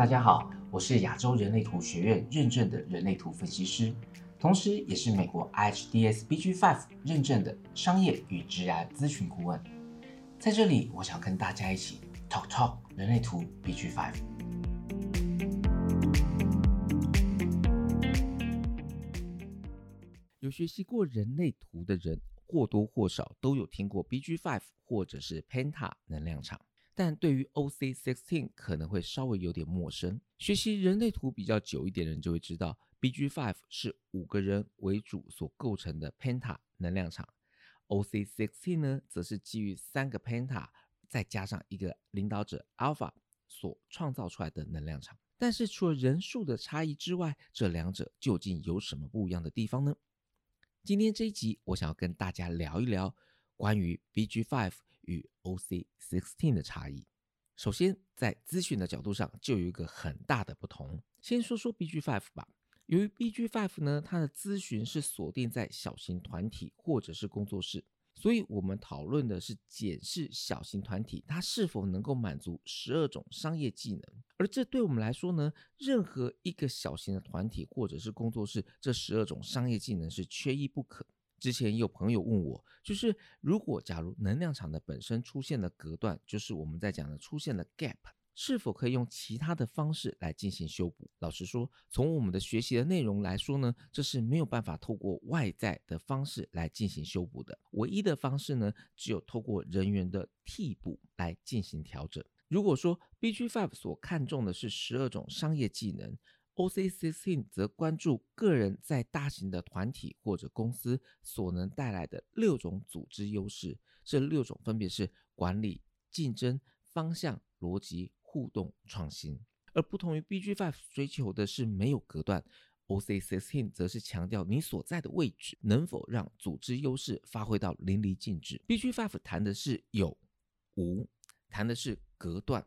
大家好，我是亚洲人类图学院认证的人类图分析师，同时也是美国 IHDS BG5 认证的商业与职业咨询顾问。在这里，我想跟大家一起 talk talk 人类图 BG5。有学习过人类图的人，或多或少都有听过 BG5 或者是 Penta 能量场。但对于 OC sixteen 可能会稍微有点陌生。学习人类图比较久一点的人就会知道，BG five 是五个人为主所构成的 Penta 能量场，OC sixteen 呢，则是基于三个 Penta 再加上一个领导者 Alpha 所创造出来的能量场。但是除了人数的差异之外，这两者究竟有什么不一样的地方呢？今天这一集，我想要跟大家聊一聊关于 BG five。与 OC sixteen 的差异，首先在咨询的角度上就有一个很大的不同。先说说 BG five 吧。由于 BG five 呢，它的咨询是锁定在小型团体或者是工作室，所以我们讨论的是检视小型团体它是否能够满足十二种商业技能。而这对我们来说呢，任何一个小型的团体或者是工作室，这十二种商业技能是缺一不可。之前有朋友问我，就是如果假如能量场的本身出现了隔断，就是我们在讲的出现了 gap，是否可以用其他的方式来进行修补？老实说，从我们的学习的内容来说呢，这是没有办法透过外在的方式来进行修补的。唯一的方式呢，只有透过人员的替补来进行调整。如果说 BG Five 所看重的是十二种商业技能。OC sixteen 则关注个人在大型的团体或者公司所能带来的六种组织优势，这六种分别是管理、竞争、方向、逻辑、互动、创新。而不同于 BG five 追求的是没有隔断，OC sixteen 则是强调你所在的位置能否让组织优势发挥到淋漓尽致。BG five 谈的是有无，谈的是隔断，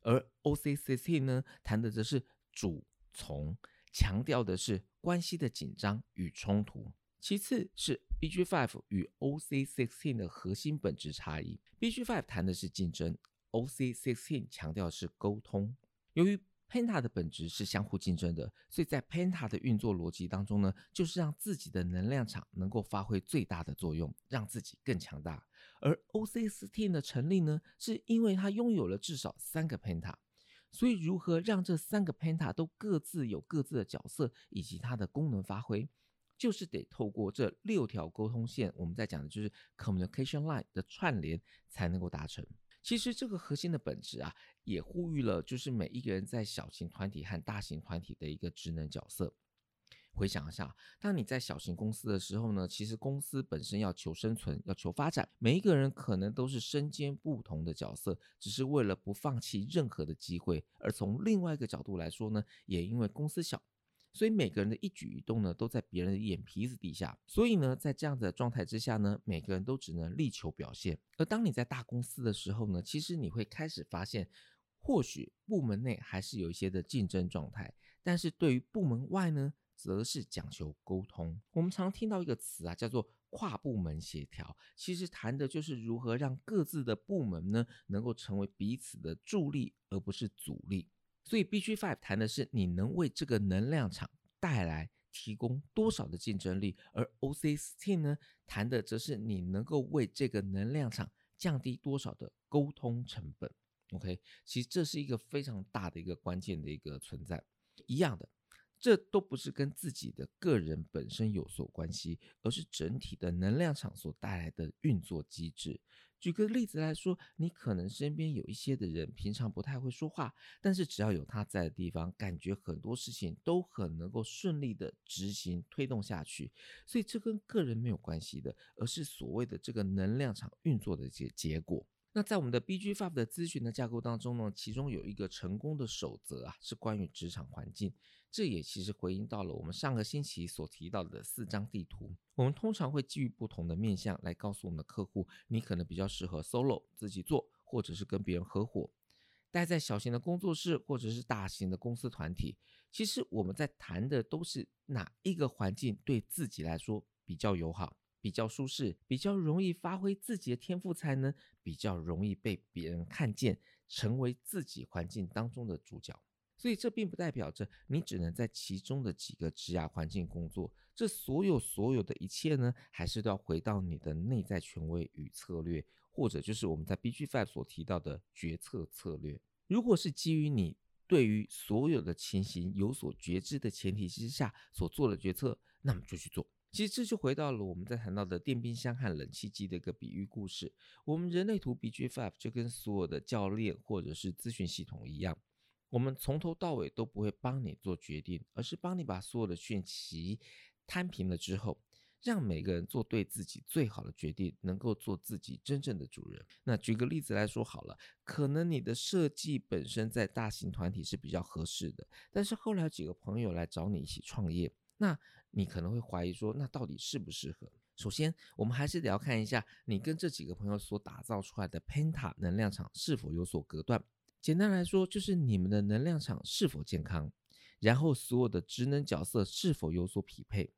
而 OC sixteen 呢，谈的则是主。从强调的是关系的紧张与冲突，其次是 BG Five 与 OC Sixteen 的核心本质差异。BG Five 谈的是竞争，OC Sixteen 强调是沟通。由于 Penta 的本质是相互竞争的，所以在 Penta 的运作逻辑当中呢，就是让自己的能量场能够发挥最大的作用，让自己更强大。而 OC Sixteen 的成立呢，是因为它拥有了至少三个 Penta。所以，如何让这三个 Penta 都各自有各自的角色以及它的功能发挥，就是得透过这六条沟通线，我们在讲的就是 communication line 的串联才能够达成。其实，这个核心的本质啊，也呼吁了就是每一个人在小型团体和大型团体的一个职能角色。回想一下，当你在小型公司的时候呢，其实公司本身要求生存，要求发展，每一个人可能都是身兼不同的角色，只是为了不放弃任何的机会。而从另外一个角度来说呢，也因为公司小，所以每个人的一举一动呢，都在别人的眼皮子底下。所以呢，在这样的状态之下呢，每个人都只能力求表现。而当你在大公司的时候呢，其实你会开始发现，或许部门内还是有一些的竞争状态，但是对于部门外呢？则是讲求沟通。我们常听到一个词啊，叫做跨部门协调，其实谈的就是如何让各自的部门呢，能够成为彼此的助力，而不是阻力。所以 BG Five 谈的是你能为这个能量场带来提供多少的竞争力，而 OC Team 呢，谈的则是你能够为这个能量场降低多少的沟通成本。OK，其实这是一个非常大的一个关键的一个存在，一样的。这都不是跟自己的个人本身有所关系，而是整体的能量场所带来的运作机制。举个例子来说，你可能身边有一些的人平常不太会说话，但是只要有他在的地方，感觉很多事情都很能够顺利的执行推动下去。所以这跟个人没有关系的，而是所谓的这个能量场运作的结结果。那在我们的 BG Five 的咨询的架构当中呢，其中有一个成功的守则啊，是关于职场环境。这也其实回应到了我们上个星期所提到的四张地图。我们通常会基于不同的面向来告诉我们的客户，你可能比较适合 solo 自己做，或者是跟别人合伙，待在小型的工作室或者是大型的公司团体。其实我们在谈的都是哪一个环境对自己来说比较友好、比较舒适、比较容易发挥自己的天赋才能、比较容易被别人看见，成为自己环境当中的主角。所以这并不代表着你只能在其中的几个职涯环境工作。这所有所有的一切呢，还是都要回到你的内在权威与策略，或者就是我们在 BG Five 所提到的决策策略。如果是基于你对于所有的情形有所觉知的前提之下所做的决策，那么就去做。其实这就回到了我们在谈到的电冰箱和冷气机的一个比喻故事。我们人类图 BG Five 就跟所有的教练或者是咨询系统一样，我们从头到尾都不会帮你做决定，而是帮你把所有的讯息摊平了之后，让每个人做对自己最好的决定，能够做自己真正的主人。那举个例子来说好了，可能你的设计本身在大型团体是比较合适的，但是后来有几个朋友来找你一起创业。那你可能会怀疑说，那到底适不适合？首先，我们还是得要看一下你跟这几个朋友所打造出来的 Penta 能量场是否有所隔断。简单来说，就是你们的能量场是否健康，然后所有的职能角色是否有所匹配，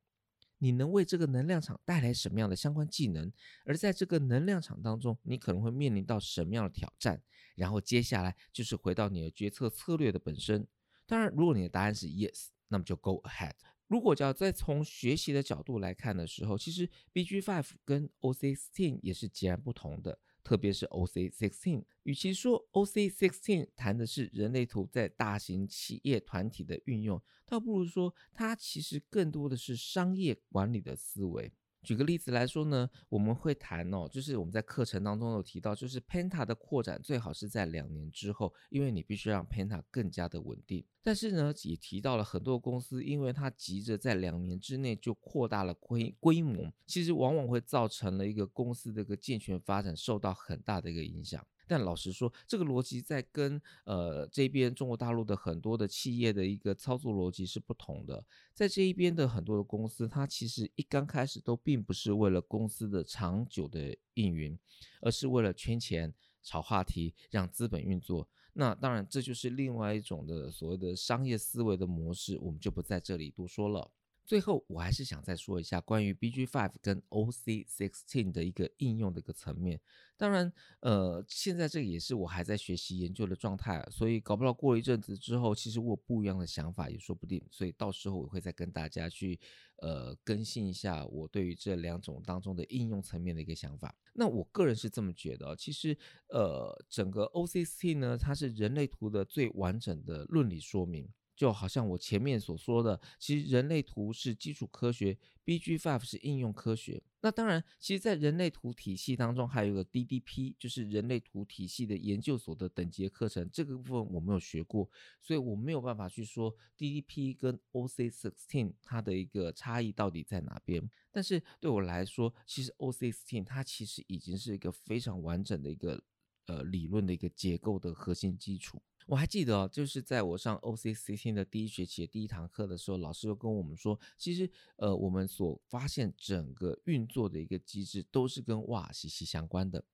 你能为这个能量场带来什么样的相关技能？而在这个能量场当中，你可能会面临到什么样的挑战？然后接下来就是回到你的决策策略的本身。当然，如果你的答案是 Yes，那么就 Go ahead。如果要再从学习的角度来看的时候，其实 BG Five 跟 OC Sixteen 也是截然不同的，特别是 OC Sixteen。与其说 OC Sixteen 谈的是人类图在大型企业团体的运用，倒不如说它其实更多的是商业管理的思维。举个例子来说呢，我们会谈哦，就是我们在课程当中有提到，就是 Penta 的扩展最好是在两年之后，因为你必须让 Penta 更加的稳定。但是呢，也提到了很多公司，因为它急着在两年之内就扩大了规规模，其实往往会造成了一个公司的一个健全发展受到很大的一个影响。但老实说，这个逻辑在跟呃这边中国大陆的很多的企业的一个操作逻辑是不同的。在这一边的很多的公司，它其实一刚开始都并不是为了公司的长久的运营，而是为了圈钱、炒话题、让资本运作。那当然，这就是另外一种的所谓的商业思维的模式，我们就不在这里多说了。最后，我还是想再说一下关于 BG Five 跟 OC Sixteen 的一个应用的一个层面。当然，呃，现在这个也是我还在学习研究的状态，所以搞不到过一阵子之后，其实我有不一样的想法也说不定。所以到时候我会再跟大家去呃更新一下我对于这两种当中的应用层面的一个想法。那我个人是这么觉得，其实呃，整个 OC Sixteen 呢，它是人类图的最完整的论理说明。就好像我前面所说的，其实人类图是基础科学，BG Five 是应用科学。那当然，其实，在人类图体系当中，还有一个 DDP，就是人类图体系的研究所的等级课程。这个部分我没有学过，所以我没有办法去说 DDP 跟 OC Sixteen 它的一个差异到底在哪边。但是对我来说，其实 OC Sixteen 它其实已经是一个非常完整的一个呃理论的一个结构的核心基础。我还记得哦，就是在我上 OCC 的第一学期的第一堂课的时候，老师就跟我们说，其实呃，我们所发现整个运作的一个机制都是跟瓦息息相关的，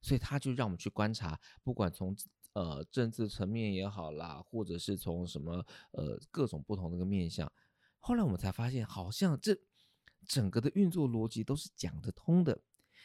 所以他就让我们去观察，不管从呃政治层面也好啦，或者是从什么呃各种不同的一个面向，后来我们才发现，好像这整个的运作逻辑都是讲得通的。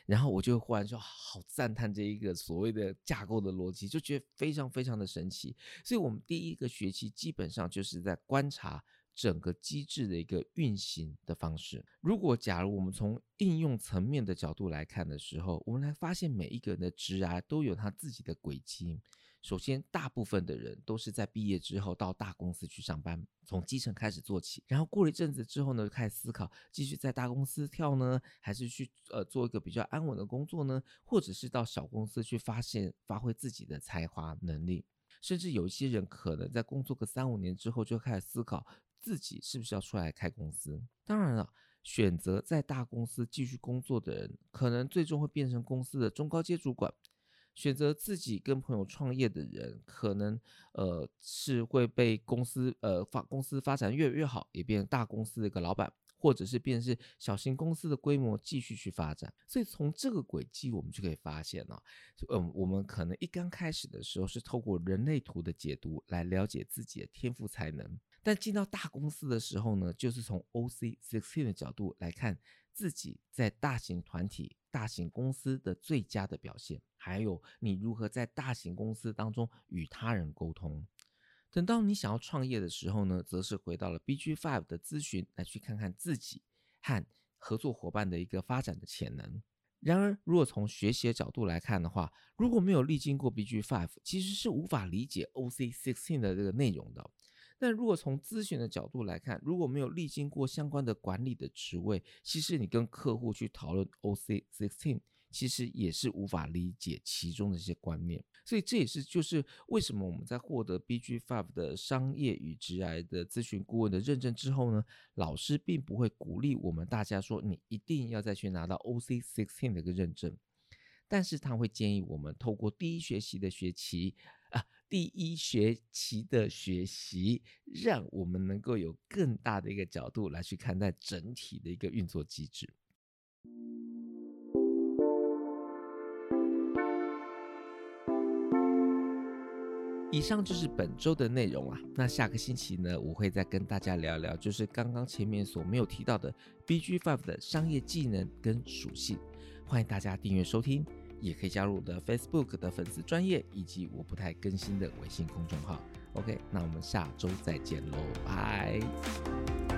然后我就忽然就好赞叹这一个所谓的架构的逻辑，就觉得非常非常的神奇。所以，我们第一个学期基本上就是在观察整个机制的一个运行的方式。如果假如我们从应用层面的角度来看的时候，我们来发现每一个人的职涯都有他自己的轨迹。首先，大部分的人都是在毕业之后到大公司去上班，从基层开始做起，然后过了一阵子之后呢，开始思考继续在大公司跳呢，还是去呃做一个比较安稳的工作呢，或者是到小公司去发现发挥自己的才华能力，甚至有一些人可能在工作个三五年之后就开始思考自己是不是要出来开公司。当然了，选择在大公司继续工作的人，可能最终会变成公司的中高阶主管。选择自己跟朋友创业的人，可能呃是会被公司呃发公司发展越来越好，也变成大公司的一个老板，或者是变成是小型公司的规模继续去发展。所以从这个轨迹，我们就可以发现呢，嗯，我们可能一刚开始的时候是透过人类图的解读来了解自己的天赋才能，但进到大公司的时候呢，就是从 OC sixteen 的角度来看自己在大型团体、大型公司的最佳的表现。还有你如何在大型公司当中与他人沟通？等到你想要创业的时候呢，则是回到了 BG Five 的咨询，来去看看自己和合作伙伴的一个发展的潜能。然而，如果从学习的角度来看的话，如果没有历经过 BG Five，其实是无法理解 OC Sixteen 的这个内容的。但如果从咨询的角度来看，如果没有历经过相关的管理的职位，其实你跟客户去讨论 OC Sixteen。其实也是无法理解其中的一些观念，所以这也是就是为什么我们在获得 BG Five 的商业与职癌的咨询顾问的认证之后呢，老师并不会鼓励我们大家说你一定要再去拿到 OC Sixteen 的一个认证，但是他会建议我们透过第一学期的学期啊，第一学期的学习，让我们能够有更大的一个角度来去看待整体的一个运作机制。以上就是本周的内容啊。那下个星期呢，我会再跟大家聊聊，就是刚刚前面所没有提到的 BG Five 的商业技能跟属性。欢迎大家订阅收听，也可以加入我的 Facebook 的粉丝专业以及我不太更新的微信公众号。OK，那我们下周再见喽，拜。